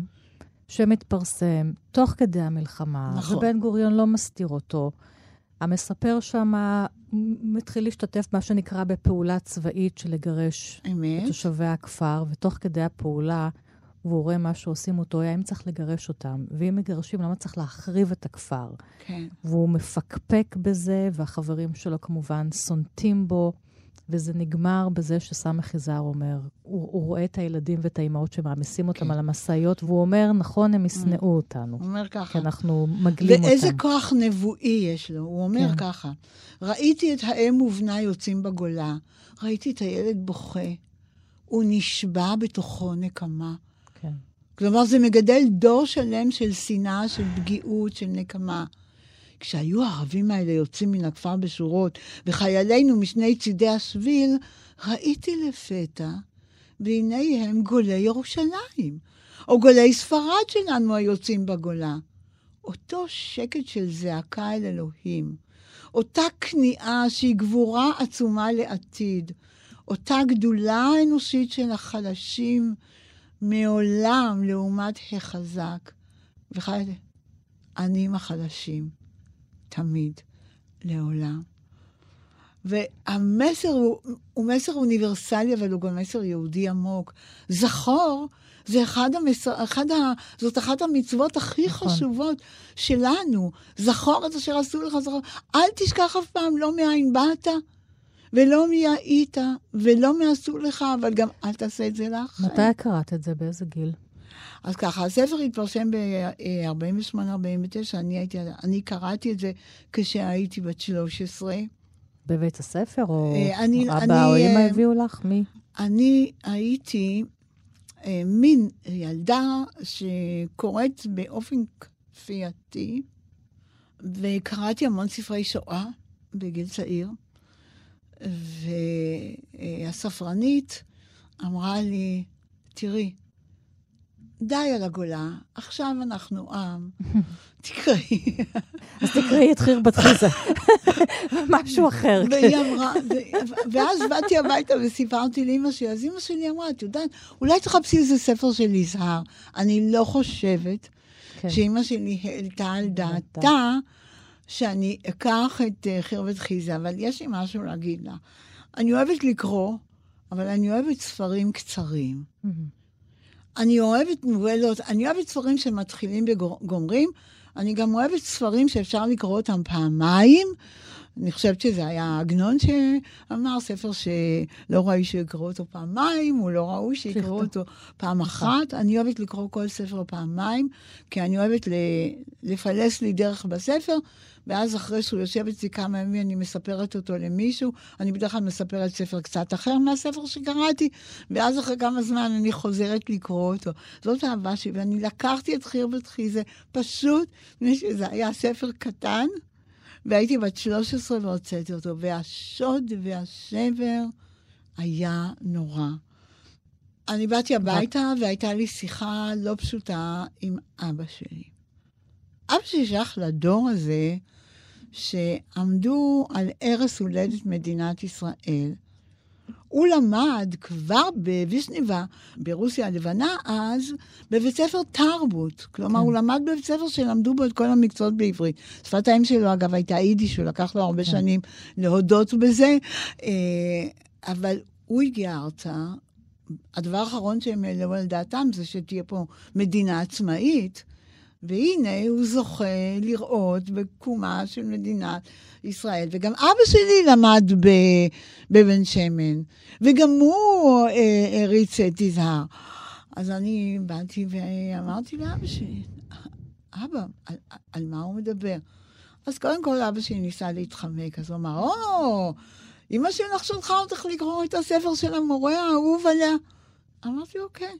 שמתפרסם תוך כדי המלחמה, נכון. ובן גוריון לא מסתיר אותו. המספר שם מתחיל להשתתף מה שנקרא בפעולה צבאית של לגרש אמת. את תושבי הכפר, ותוך כדי הפעולה והוא רואה מה שעושים אותו, האם צריך לגרש אותם? ואם מגרשים, למה צריך להחריב את הכפר? כן. והוא מפקפק בזה, והחברים שלו כמובן סונטים בו. וזה נגמר בזה שסמך יזהר אומר, הוא, הוא רואה את הילדים ואת האימהות שמעמיסים אותם כן. על המשאיות, והוא אומר, נכון, הם ישנאו mm. אותנו. הוא אומר ככה. כי אנחנו מגלים אותם. ואיזה כוח נבואי יש לו. הוא אומר כן. ככה, ראיתי את האם ובנה יוצאים בגולה, ראיתי את הילד בוכה, הוא נשבע בתוכו נקמה. כן. כלומר, זה מגדל דור שלם של שנאה, של פגיעות, של נקמה. כשהיו הערבים האלה יוצאים מן הכפר בשורות, וחיילינו משני צידי השביל, ראיתי לפתע, והנה הם גולי ירושלים, או גולי ספרד שלנו היוצאים בגולה. אותו שקט של זעקה אל אלוהים, אותה כניעה שהיא גבורה עצומה לעתיד, אותה גדולה האנושית של החלשים מעולם לעומת החזק. וחיילי, עניים החלשים. תמיד, לעולם. והמסר הוא, הוא מסר אוניברסלי, אבל הוא גם מסר יהודי עמוק. זכור, זה אחד המסר, אחד ה, זאת אחת המצוות הכי נכון. חשובות שלנו. זכור את אשר עשו לך, זכור. אל תשכח אף פעם לא מאין באת, ולא מי היית, ולא מה עשו לך, אבל גם אל תעשה את זה לך. מתי קראת את זה? באיזה גיל? אז ככה, הספר התפרסם ב-48-49, אני, אני קראתי את זה כשהייתי בת 13. בבית הספר, או אה, אני, אבא אני, או אמא אה, הביאו לך? מי? אני הייתי אה, מין ילדה שקוראת באופן כפייתי, וקראתי המון ספרי שואה בגיל צעיר, והספרנית אמרה לי, תראי, די על הגולה, עכשיו אנחנו עם. תקראי. אז תקראי את חיר בת חיזה. משהו אחר. והיא אמרה, ואז באתי הביתה וסיפרתי לאמא שלי, אז אמא שלי אמרה, את יודעת, אולי תחפשי איזה ספר של יזהר. אני לא חושבת כן. שאמא שלי העלתה על דעתה שאני אקח את אה, חיר בת חיזה, אבל יש לי משהו להגיד לה. אני אוהבת לקרוא, אבל אני אוהבת ספרים קצרים. אני אוהבת נובלות, אני אוהבת ספרים שמתחילים וגומרים, אני גם אוהבת ספרים שאפשר לקרוא אותם פעמיים. אני חושבת שזה היה עגנון שאמר, ספר שלא ראוי שיקראו אותו פעמיים, הוא לא ראוי שיקראו אותו פעם נכון. אחת. אני אוהבת לקרוא כל ספר פעמיים, כי אני אוהבת לפלס לי דרך בספר, ואז אחרי שהוא יושב אצלי כמה ימים, אני מספרת אותו למישהו. אני בדרך כלל מספרת ספר קצת אחר מהספר שקראתי, ואז אחרי כמה זמן אני חוזרת לקרוא אותו. זאת האהבה שלי, ואני לקחתי את חיר בתחיזה פשוט, מפני שזה היה ספר קטן, והייתי בת 13 והוצאתי אותו, והשוד והשבר היה נורא. אני באתי הביתה והייתה לי שיחה לא פשוטה עם אבא שלי. אבא שלי שייך לדור הזה שעמדו על ערש הולדת מדינת ישראל, הוא למד כבר בווישניבה, ברוסיה הלבנה אז, בבית ספר תרבות. כלומר, כן. הוא למד בבית ספר שלמדו בו את כל המקצועות בעברית. שפת האם שלו, אגב, הייתה יידיש, הוא לקח לו הרבה כן. שנים להודות בזה. אה, אבל הוא הגיע ארצה, הדבר האחרון שהם העלו על דעתם זה שתהיה פה מדינה עצמאית. והנה הוא זוכה לראות בקומה של מדינת ישראל. וגם אבא שלי למד בבן שמן, וגם הוא אה, הריץ את יזהר. אז אני באתי ואמרתי לאבא שלי, אבא, על, על מה הוא מדבר? אז קודם כל אבא שלי ניסה להתחמק, אז הוא אמר, או, אמא שלך שלחה אותך לקרוא את הספר של המורה האהוב עליה. אמרתי, אוקיי.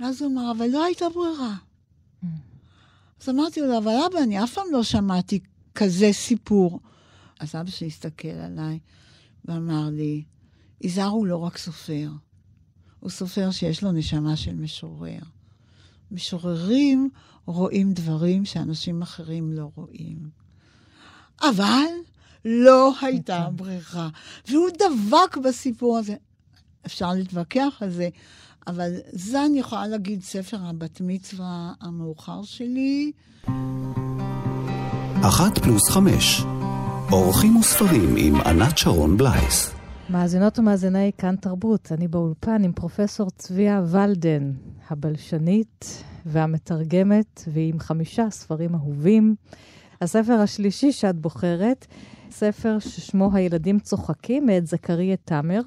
ואז הוא אמר, אבל לא הייתה ברירה. Mm. אז אמרתי לו, אבל אבא, אני אף פעם לא שמעתי כזה סיפור. אז אבא שלי הסתכל עליי ואמר לי, יזהר הוא לא רק סופר, הוא סופר שיש לו נשמה של משורר. משוררים רואים דברים שאנשים אחרים לא רואים. אבל לא הייתה נכון. ברירה. והוא דבק בסיפור הזה. אפשר להתווכח על זה, אבל זה אני יכולה להגיד ספר הבת מצווה המאוחר שלי. אחת פלוס חמש, אורחים וספרים עם ענת שרון בלייס. מאזינות ומאזיני כאן תרבות, אני באולפן עם פרופסור צביה ולדן, הבלשנית והמתרגמת, ועם חמישה ספרים אהובים. הספר השלישי שאת בוחרת, ספר ששמו הילדים צוחקים, מאת זכריה תאמר.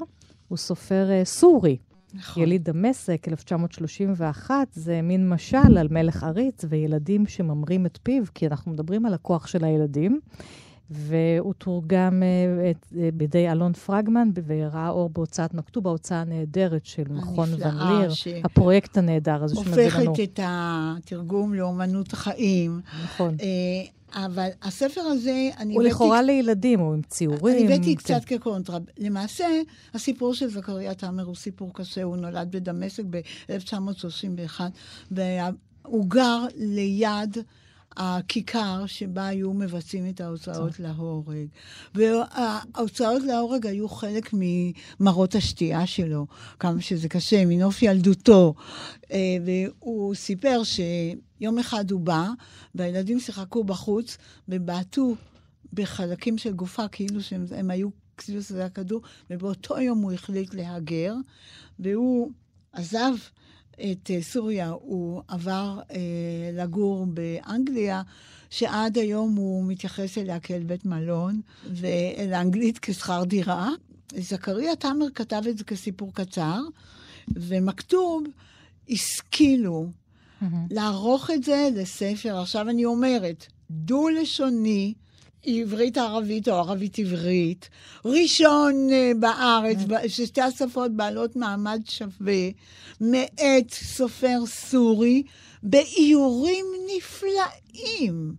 הוא סופר uh, סורי. נכון. יליד דמשק, 1931, זה מין משל על מלך עריץ וילדים שממרים את פיו, כי אנחנו מדברים על הכוח של הילדים. והוא תורגם את, uh, בידי אלון פרגמן, וראה אור בהוצאת מכתוב, ההוצאה הנהדרת של מכון ון ליר, ש... הפרויקט הנהדר הזה שמביא לנו. הופכת את התרגום לאומנות החיים. נכון. אבל הספר הזה, אני הוא לכאורה לילדים, הוא עם ציורים. אני הבאתי קצת כן. כקונטרה. למעשה, הסיפור של זכריה תאמר הוא סיפור קשה, הוא נולד בדמשק ב-1931, והוא גר ליד... הכיכר שבה היו מבצעים את ההוצאות להורג. וההוצאות להורג היו חלק ממראות השתייה שלו, כמה שזה קשה, מנוף ילדותו. אה, והוא סיפר שיום אחד הוא בא, והילדים שיחקו בחוץ, ובעטו בחלקים של גופה, כאילו שהם היו, כאילו שזה היה כדור, ובאותו יום הוא החליט להגר, והוא עזב את אה, סוריה, הוא עבר אה, לגור באנגליה, שעד היום הוא מתייחס אליה כאל בית מלון, ואל האנגלית כשכר דירה. זכריה תמר כתב את זה כסיפור קצר, ומכתוב השכילו mm-hmm. לערוך את זה לספר. עכשיו אני אומרת, דו-לשוני, עברית ערבית או ערבית עברית, ראשון אה, בארץ. ששתי השפות בעלות מעמד שווה, מאת סופר סורי, באיורים נפלאים.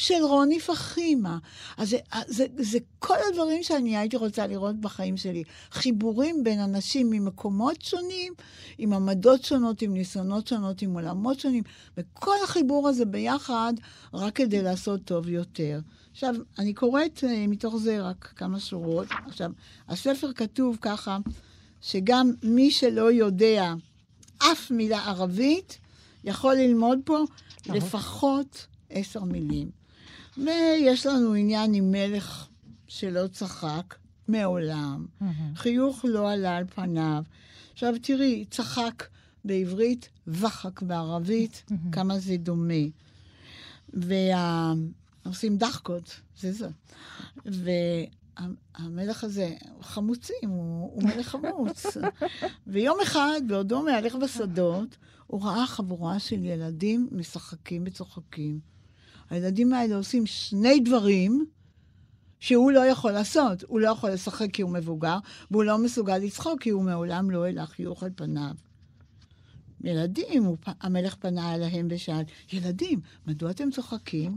של רוני פחימה. אז זה, זה, זה כל הדברים שאני הייתי רוצה לראות בחיים שלי. חיבורים בין אנשים ממקומות שונים, עם עמדות שונות, עם ניסיונות שונות, עם עולמות שונים, וכל החיבור הזה ביחד, רק כדי לעשות טוב יותר. עכשיו, אני קוראת uh, מתוך זה רק כמה שורות. עכשיו, הספר כתוב ככה, שגם מי שלא יודע אף מילה ערבית, יכול ללמוד פה לפחות עשר מילים. ויש לנו עניין עם מלך שלא צחק מעולם. חיוך לא עלה על פניו. עכשיו, תראי, צחק בעברית, וחק בערבית. כמה זה דומה. וה... עושים דחקות, זה זה. והמלך הזה, חמוצים, הוא, הוא מלך חמוץ. ויום אחד, בעודו מהלך בשדות, הוא ראה חבורה של ילדים משחקים וצוחקים. הילדים האלה עושים שני דברים שהוא לא יכול לעשות. הוא לא יכול לשחק כי הוא מבוגר, והוא לא מסוגל לצחוק כי הוא מעולם לא העלה חיוך על פניו. ילדים, הוא, המלך פנה אליהם ושאל, ילדים, מדוע אתם צוחקים?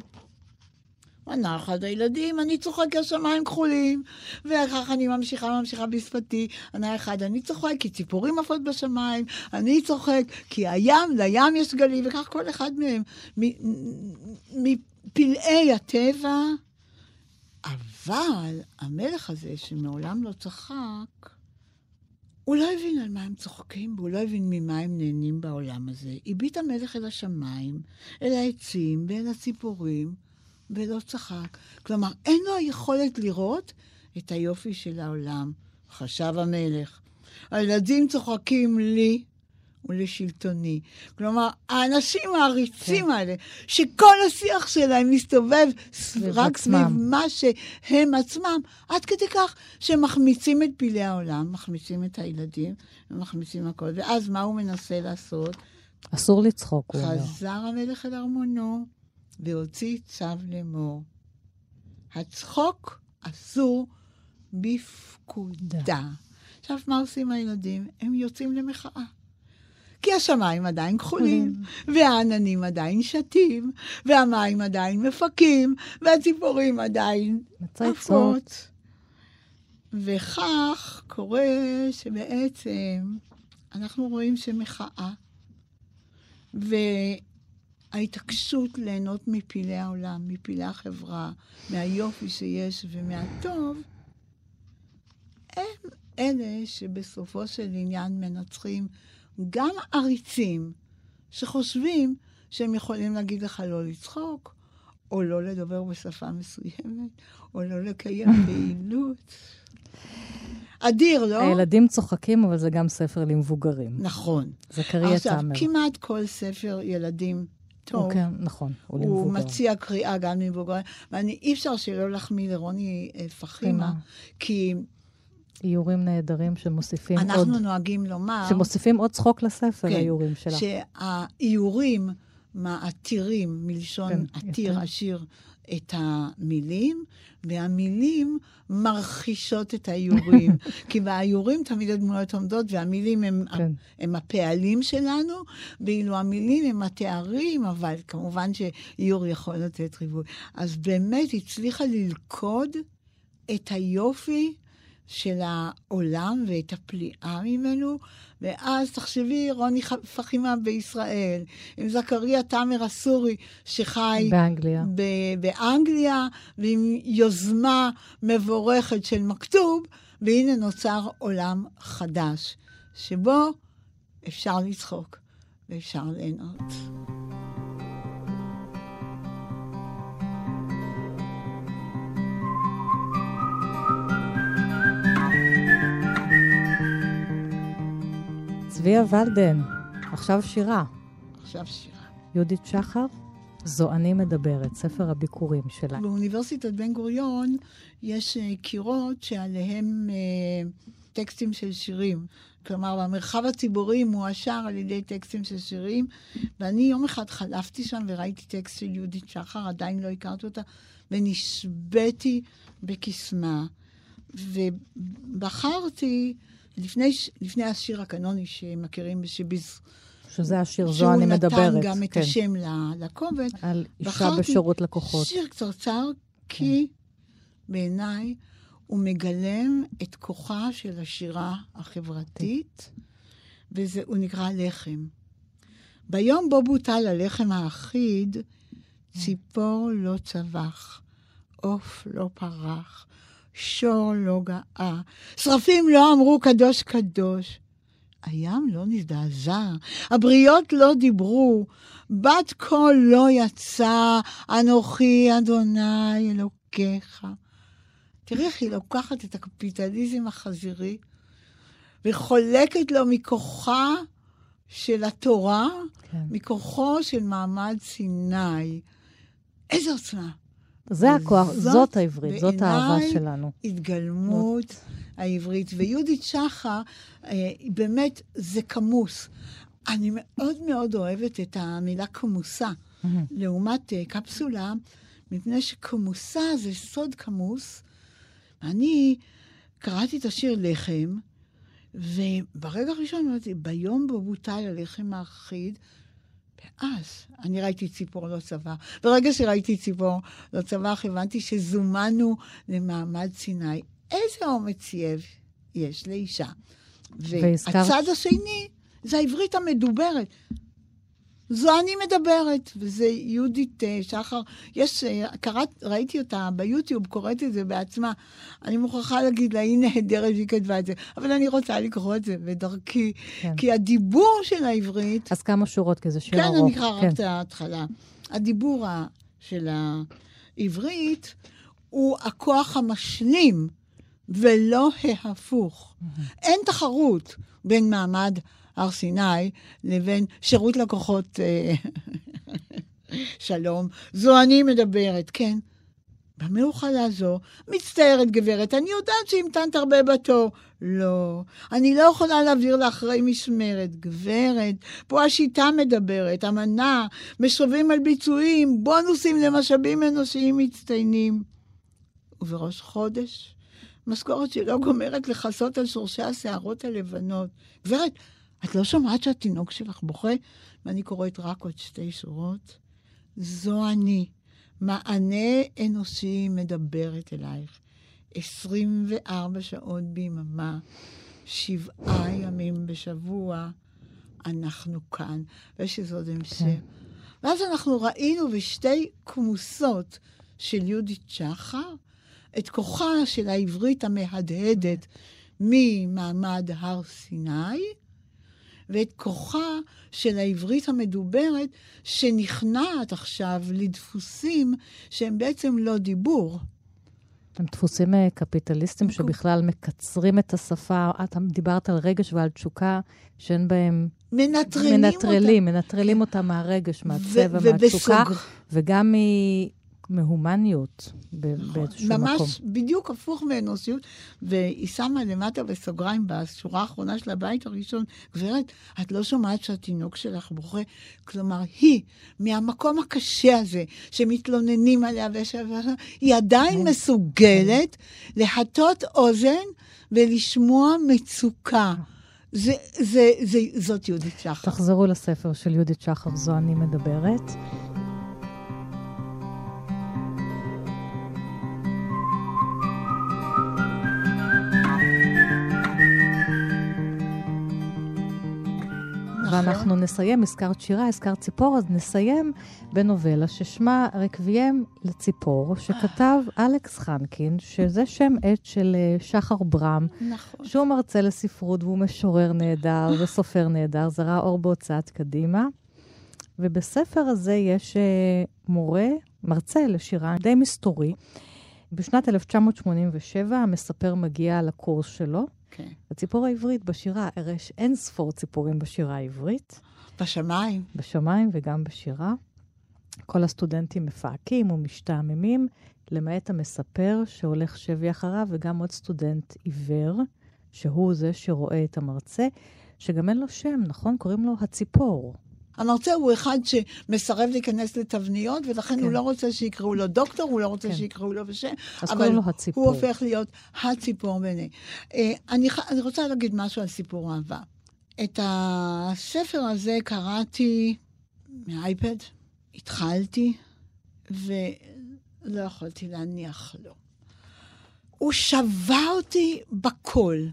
ענה אחד הילדים, אני צוחק השמיים כחולים. וכך אני ממשיכה, ממשיכה בשפתי. ענה אחד, אני צוחק כי ציפורים עפות בשמיים. אני צוחק כי הים, לים יש גלים, וכך כל אחד מהם. מפלאי הטבע. אבל המלך הזה, שמעולם לא צחק, הוא לא הבין על מה הם צוחקים, והוא לא הבין ממה הם נהנים בעולם הזה. הביט המלך אל השמיים, אל העצים ואל הציפורים, ולא צחק. כלומר, אין לו היכולת לראות את היופי של העולם, חשב המלך. הילדים צוחקים לי ולשלטוני. כלומר, האנשים העריצים כן. האלה, שכל השיח שלהם מסתובב רק סביב מה שהם עצמם, עד כדי כך שהם מחמיצים את פילי העולם, מחמיצים את הילדים, ומחמיצים הכל. ואז מה הוא מנסה לעשות? אסור לצחוק, הוא אומר. חזר המלך אל ארמונו והוציא צו לאמור. הצחוק אסור בפקודה. עכשיו, מה עושים הילדים? הם יוצאים למחאה. כי השמיים עדיין כחולים, והעננים עדיין שתים, והמים עדיין מפקים, והציפורים עדיין עפות. וכך קורה שבעצם אנחנו רואים שמחאה וההתעקשות ליהנות מפלאי העולם, מפלאי החברה, מהיופי שיש ומהטוב, הם אלה שבסופו של עניין מנצחים גם עריצים שחושבים שהם יכולים להגיד לך לא לצחוק, או לא לדבר בשפה מסוימת, או לא לקיים פעילות. אדיר, לא? הילדים צוחקים, אבל זה גם ספר למבוגרים. נכון. זה קריאה עכשיו, כמעט כל ספר ילדים טוב. אוקיי, נכון, הוא למבוגרים. הוא מציע קריאה גם למבוגרים, ואני, אי אפשר שלא להחמיא לרוני אה, פחימה, כי איורים נהדרים שמוסיפים אנחנו עוד... אנחנו נוהגים לומר... שמוסיפים עוד צחוק לספר, כן, האיורים שלה. שהאיורים מעתירים, מלשון כן, עתיר, יותר. עשיר, את המילים, והמילים מרחישות את האיורים. כי באיורים תמיד הדמויות עומדות, והמילים הם, כן. הם הפעלים שלנו, ואילו המילים הם התארים, אבל כמובן שאיור יכול לתת ריבוי. אז באמת הצליחה ללכוד את היופי של העולם ואת הפליאה ממנו, ואז תחשבי, רוני פחימה בישראל, עם זכריה תאמר הסורי, שחי באנגליה. ב- באנגליה, ועם יוזמה מבורכת של מכתוב, והנה נוצר עולם חדש, שבו אפשר לצחוק ואפשר ליהנות. צביה ולדן, עכשיו שירה. עכשיו שירה. יהודית שחר, זו אני מדברת, ספר הביקורים שלה. באוניברסיטת בן גוריון יש אה, קירות שעליהם אה, טקסטים של שירים. כלומר, המרחב הציבורי מועשר על ידי טקסטים של שירים, ואני יום אחד חלפתי שם וראיתי טקסט של יהודית שחר, עדיין לא הכרתי אותה, ונשבתי בקסמה. ובחרתי לפני, לפני השיר הקנוני שמכירים, שבז... שזה השיר זו אני מדברת. שהוא נתן גם כן. את השם לקובץ. על אישה בשירות לקוחות. שיר קצרצר, כי כן. בעיניי הוא מגלם את כוחה של השירה החברתית, והוא נקרא לחם. ביום בו בוטל הלחם האחיד, ציפור לא צבח, עוף לא פרח, שור לא גאה, שרפים לא אמרו קדוש קדוש. הים לא נזדעזע, הבריות לא דיברו, בת קול לא יצא, אנוכי אדוני אלוקיך. תראי איך היא לוקחת את הקפיטליזם החזירי וחולקת לו מכוחה של התורה, כן. מכוחו של מעמד סיני. איזה עוצמה. זה הכוח, זאת, זאת העברית, זאת האהבה שלנו. התגלמות זאת. העברית. ויהודית שחר, אה, באמת, זה כמוס. אני מאוד מאוד אוהבת את המילה כמוסה, mm-hmm. לעומת אה, קפסולה, מפני שכמוסה זה סוד כמוס. אני קראתי את השיר לחם, וברגע הראשון אמרתי, ביום בו בוטל הלחם האחיד, ואז אני ראיתי ציפור לא צבא. ברגע שראיתי ציפור לא צבא, הבנתי שזומנו למעמד סיני. איזה אומץ יש לאישה. והצד השני זה העברית המדוברת. זו אני מדברת, וזה יהודית אה, שחר. יש, אה, קראת, ראיתי אותה ביוטיוב, קוראת את זה בעצמה. אני מוכרחה להגיד לה, היא נהדרת שהיא כתבה את זה, אבל אני רוצה לקרוא את זה בדרכי, כן. כי הדיבור של העברית... אז כמה שורות, כי זה שיר כן, ארוך. אני אקרא כן. רק את ההתחלה. הדיבור של העברית הוא הכוח המשלים, ולא ההפוך. אין תחרות בין מעמד הר סיני לבין שירות לקוחות אה, שלום. זו אני מדברת, כן. במה אוכל לעזור? מצטערת, גברת, אני יודעת שהמתנת הרבה בתור. לא, אני לא יכולה להעביר לאחרי משמרת. גברת, פה השיטה מדברת, אמנה, משובים על ביצועים, בונוסים למשאבים אנושיים מצטיינים. ובראש חודש, משכורת שלא גומרת לכסות על שורשי השערות הלבנות. גברת, את לא שומעת שהתינוק שלך בוכה? ואני קוראת רק עוד שתי שורות. זו אני. מענה אנושי מדברת אלייך. 24 שעות ביממה, שבעה ימים בשבוע, אנחנו כאן. ויש איזה עוד המשך. כן. ואז אנחנו ראינו בשתי כמוסות של יהודית שחר את כוחה של העברית המהדהדת ממעמד הר סיני, ואת כוחה של העברית המדוברת, שנכנעת עכשיו לדפוסים שהם בעצם לא דיבור. הם דפוסים אה, קפיטליסטיים שבכלל מקצרים את השפה. את דיברת על רגש ועל תשוקה שאין בהם... מנטרלים אותה. מנטרלים, מנטרלים אותה מהרגש, מהצבע, מהתשוקה, וגם מהומניות באיזשהו ממש מקום. ממש בדיוק הפוך מאנושיות. והיא שמה למטה בסוגריים, בשורה האחרונה של הבית הראשון, גברת, את לא שומעת שהתינוק שלך בוכה? כלומר, היא, מהמקום הקשה הזה, שמתלוננים עליה, היא עדיין כן. מסוגלת להטות אוזן ולשמוע מצוקה. זה, זה, זה, זאת יהודית שחר. תחזרו לספר של יהודית שחר, זו אני מדברת. ואנחנו נסיים, הזכרת שירה, הזכרת ציפור, אז נסיים בנובלה ששמה רקביים לציפור, שכתב אלכס חנקין, שזה שם עט של אה, שחר ברם. נכון. שהוא מרצה לספרות והוא משורר נהדר וסופר נהדר, זרע אור בהוצאת קדימה. ובספר הזה יש uh, מורה, מרצה לשירה די מסתורי. בשנת 1987 המספר מגיע לקורס שלו, כן. הציפור העברית בשירה, יש אין ספור ציפורים בשירה העברית. בשמיים. בשמיים וגם בשירה. כל הסטודנטים מפהקים ומשתעממים, למעט המספר שהולך שבי אחריו, וגם עוד סטודנט עיוור, שהוא זה שרואה את המרצה, שגם אין לו שם, נכון? קוראים לו הציפור. המרצה הוא אחד שמסרב להיכנס לתבניות, ולכן כן. הוא לא רוצה שיקראו לו דוקטור, הוא לא רוצה כן. שיקראו לו בשם, אבל לו. הוא הופך להיות הציפור בעיני. אה, אני, אני רוצה להגיד משהו על סיפור אהבה. את הספר הזה קראתי מאייפד, התחלתי, ולא יכולתי להניח לו. הוא שבה אותי בקול.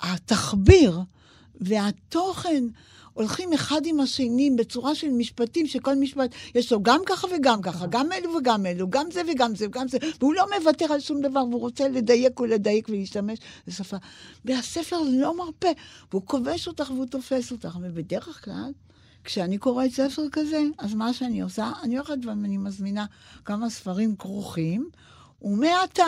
התחביר והתוכן הולכים אחד עם השני בצורה של משפטים, שכל משפט יש לו גם ככה וגם ככה, גם אלו וגם אלו, גם זה וגם זה וגם זה, והוא לא מוותר על שום דבר, והוא רוצה לדייק ולדייק ולהשתמש בשפה. והספר לא מרפה, והוא כובש אותך והוא תופס אותך, ובדרך כלל... כשאני קוראת ספר כזה, אז מה שאני עושה, אני הולכת ואני מזמינה כמה ספרים כרוכים, ומעתה,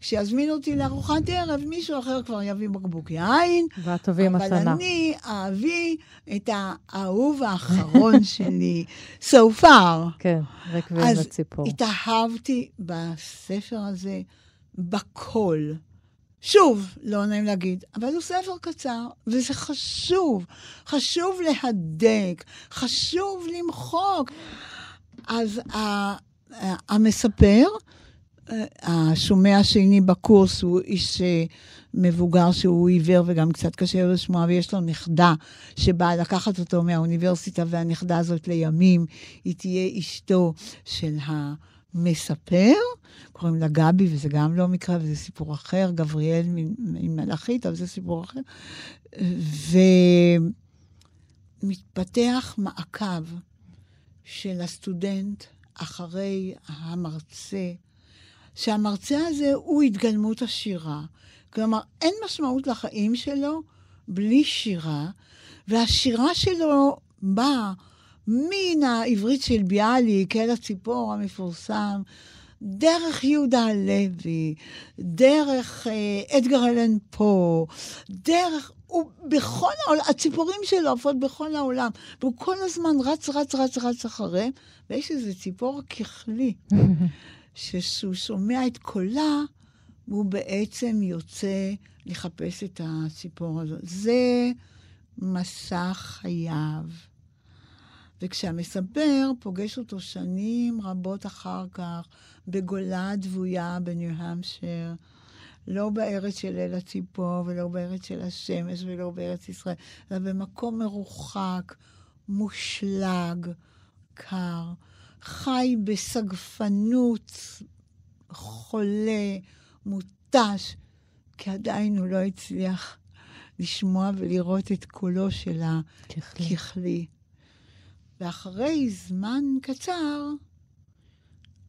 כשיזמין אותי לארוחת ערב, מישהו אחר כבר יביא בקבוק יין. תביאי מתנה. אבל אני אביא את האהוב האחרון שלי, so far. כן, רקבים לציפור. אז התאהבתי בספר הזה בכל. שוב, לא נעים להגיד, אבל הוא ספר קצר, וזה חשוב. חשוב להדק, חשוב למחוק. אז המספר, השומע השני בקורס הוא איש אה, מבוגר שהוא עיוור וגם קצת קשה לו לשמוע, ויש לו נכדה שבאה לקחת אותו מהאוניברסיטה, והנכדה הזאת לימים, היא תהיה אשתו של המספר. קוראים לה גבי, וזה גם לא מקרה, וזה סיפור אחר, גבריאל ממלאכית, אבל זה סיפור אחר. ו... מתפתח מעקב של הסטודנט אחרי המרצה, שהמרצה הזה הוא התגלמות השירה. כלומר, אין משמעות לחיים שלו בלי שירה, והשירה שלו באה מן העברית של ביאליק אל הציפור המפורסם, דרך יהודה הלוי, דרך אה, אדגר אלן פה, דרך... הוא בכל העולם, הציפורים שלו עפות בכל העולם, והוא כל הזמן רץ, רץ, רץ, רץ אחריהם, ויש איזה ציפור ככלי, שכשהוא שומע את קולה, הוא בעצם יוצא לחפש את הציפור הזאת. זה מסע חייו. וכשהמספר פוגש אותו שנים רבות אחר כך, בגולה הדבויה בניו-המשר, לא בארץ של אל הציפור ולא בארץ של השמש ולא בארץ ישראל, אלא במקום מרוחק, מושלג, קר, חי בסגפנות, חולה, מותש, כי עדיין הוא לא הצליח לשמוע ולראות את קולו של הככלי. ואחרי זמן קצר,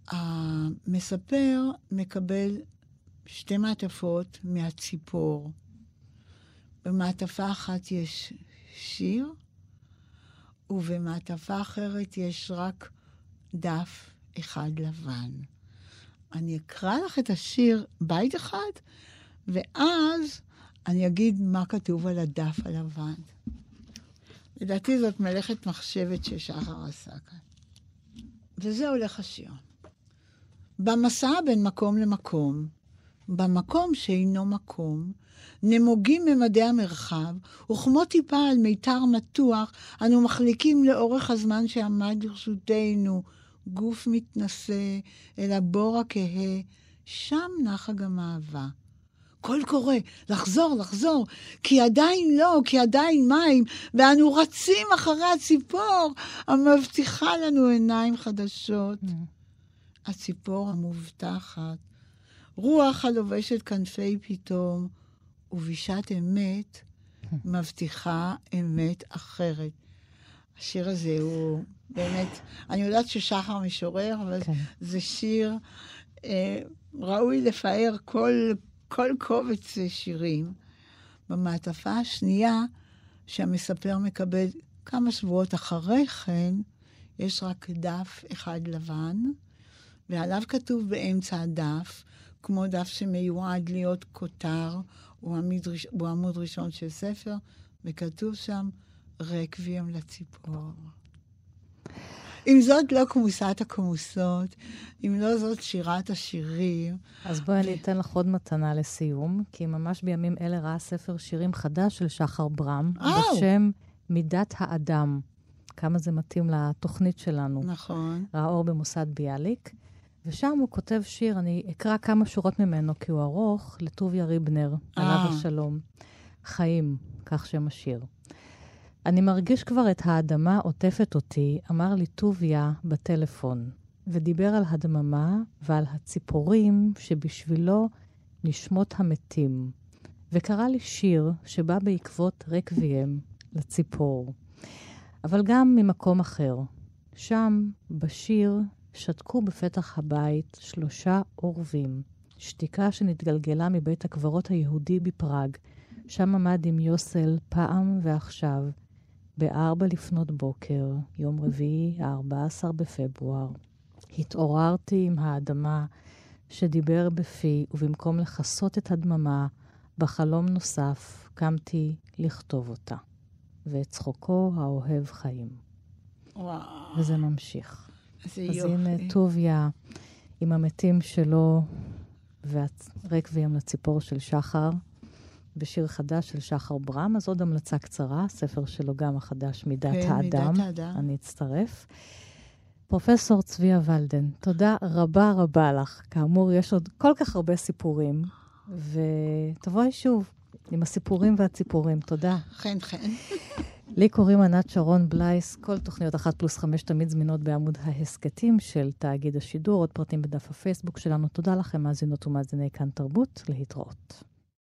המספר מקבל שתי מעטפות מהציפור. במעטפה אחת יש שיר, ובמעטפה אחרת יש רק דף אחד לבן. אני אקרא לך את השיר בית אחד, ואז אני אגיד מה כתוב על הדף הלבן. לדעתי זאת מלאכת מחשבת ששחר עשה כאן. וזה הולך השיר. במסע בין מקום למקום, במקום שאינו מקום, נמוגים ממדי המרחב, וכמו טיפה על מיתר מתוח, אנו מחליקים לאורך הזמן שעמד לרשותנו, גוף מתנשא אל הבור הכהה, שם נחה גם אהבה. קול קורא, לחזור, לחזור, כי עדיין לא, כי עדיין מים, ואנו רצים אחרי הציפור המבטיחה לנו עיניים חדשות. Mm. הציפור המובטחת, רוח הלובשת כנפי פתאום, ובשעת אמת. מבטיחה אמת אחרת. השיר הזה הוא באמת, אני יודעת ששחר משורר, אבל כן. זה שיר אה, ראוי לפאר כל, כל קובץ שירים. במעטפה השנייה, שהמספר מקבל כמה שבועות אחרי כן, יש רק דף אחד לבן, ועליו כתוב באמצע הדף, כמו דף שמיועד להיות כותר, הוא עמוד, ראש, הוא עמוד ראשון של ספר, וכתוב שם רקבים לציפור. אם זאת לא כמוסת הכמוסות, אם לא זאת שירת השירים. אז בואי אני אתן לך עוד מתנה לסיום, כי ממש בימים אלה ראה ספר שירים חדש של שחר ברם, בשם מידת האדם. כמה זה מתאים לתוכנית שלנו. נכון. ראה אור במוסד ביאליק. ושם הוא כותב שיר, אני אקרא כמה שורות ממנו, כי הוא ארוך, לטוביה ריבנר, עליו השלום. חיים, כך שם השיר. אני מרגיש כבר את האדמה עוטפת אותי, אמר לי טוביה בטלפון, ודיבר על הדממה ועל הציפורים שבשבילו נשמות המתים, וקרא לי שיר שבא בעקבות רקביים לציפור. אבל גם ממקום אחר. שם, בשיר, שתקו בפתח הבית שלושה אורבים, שתיקה שנתגלגלה מבית הקברות היהודי בפראג, שם עמד עם יוסל פעם ועכשיו, בארבע לפנות בוקר, יום רביעי, ה-14 בפברואר. התעוררתי עם האדמה שדיבר בפי, ובמקום לכסות את הדממה, בחלום נוסף קמתי לכתוב אותה. ואת צחוקו האוהב חיים. וואו. וזה ממשיך. אז יופי. הנה טוביה עם המתים שלו, והרקבים לציפור של שחר. בשיר חדש של שחר ברם, אז עוד המלצה קצרה, ספר שלו גם החדש, מידת כן, האדם. מידת האדם. אני אצטרף. פרופסור צביה ולדן, תודה רבה רבה לך. כאמור, יש עוד כל כך הרבה סיפורים, ותבואי שוב עם הסיפורים והציפורים. תודה. חן חן. לי קוראים ענת שרון בלייס, כל תוכניות אחת פלוס חמש תמיד זמינות בעמוד ההסכתים של תאגיד השידור, עוד פרטים בדף הפייסבוק שלנו. תודה לכם, מאזינות ומאזיני כאן תרבות, להתראות.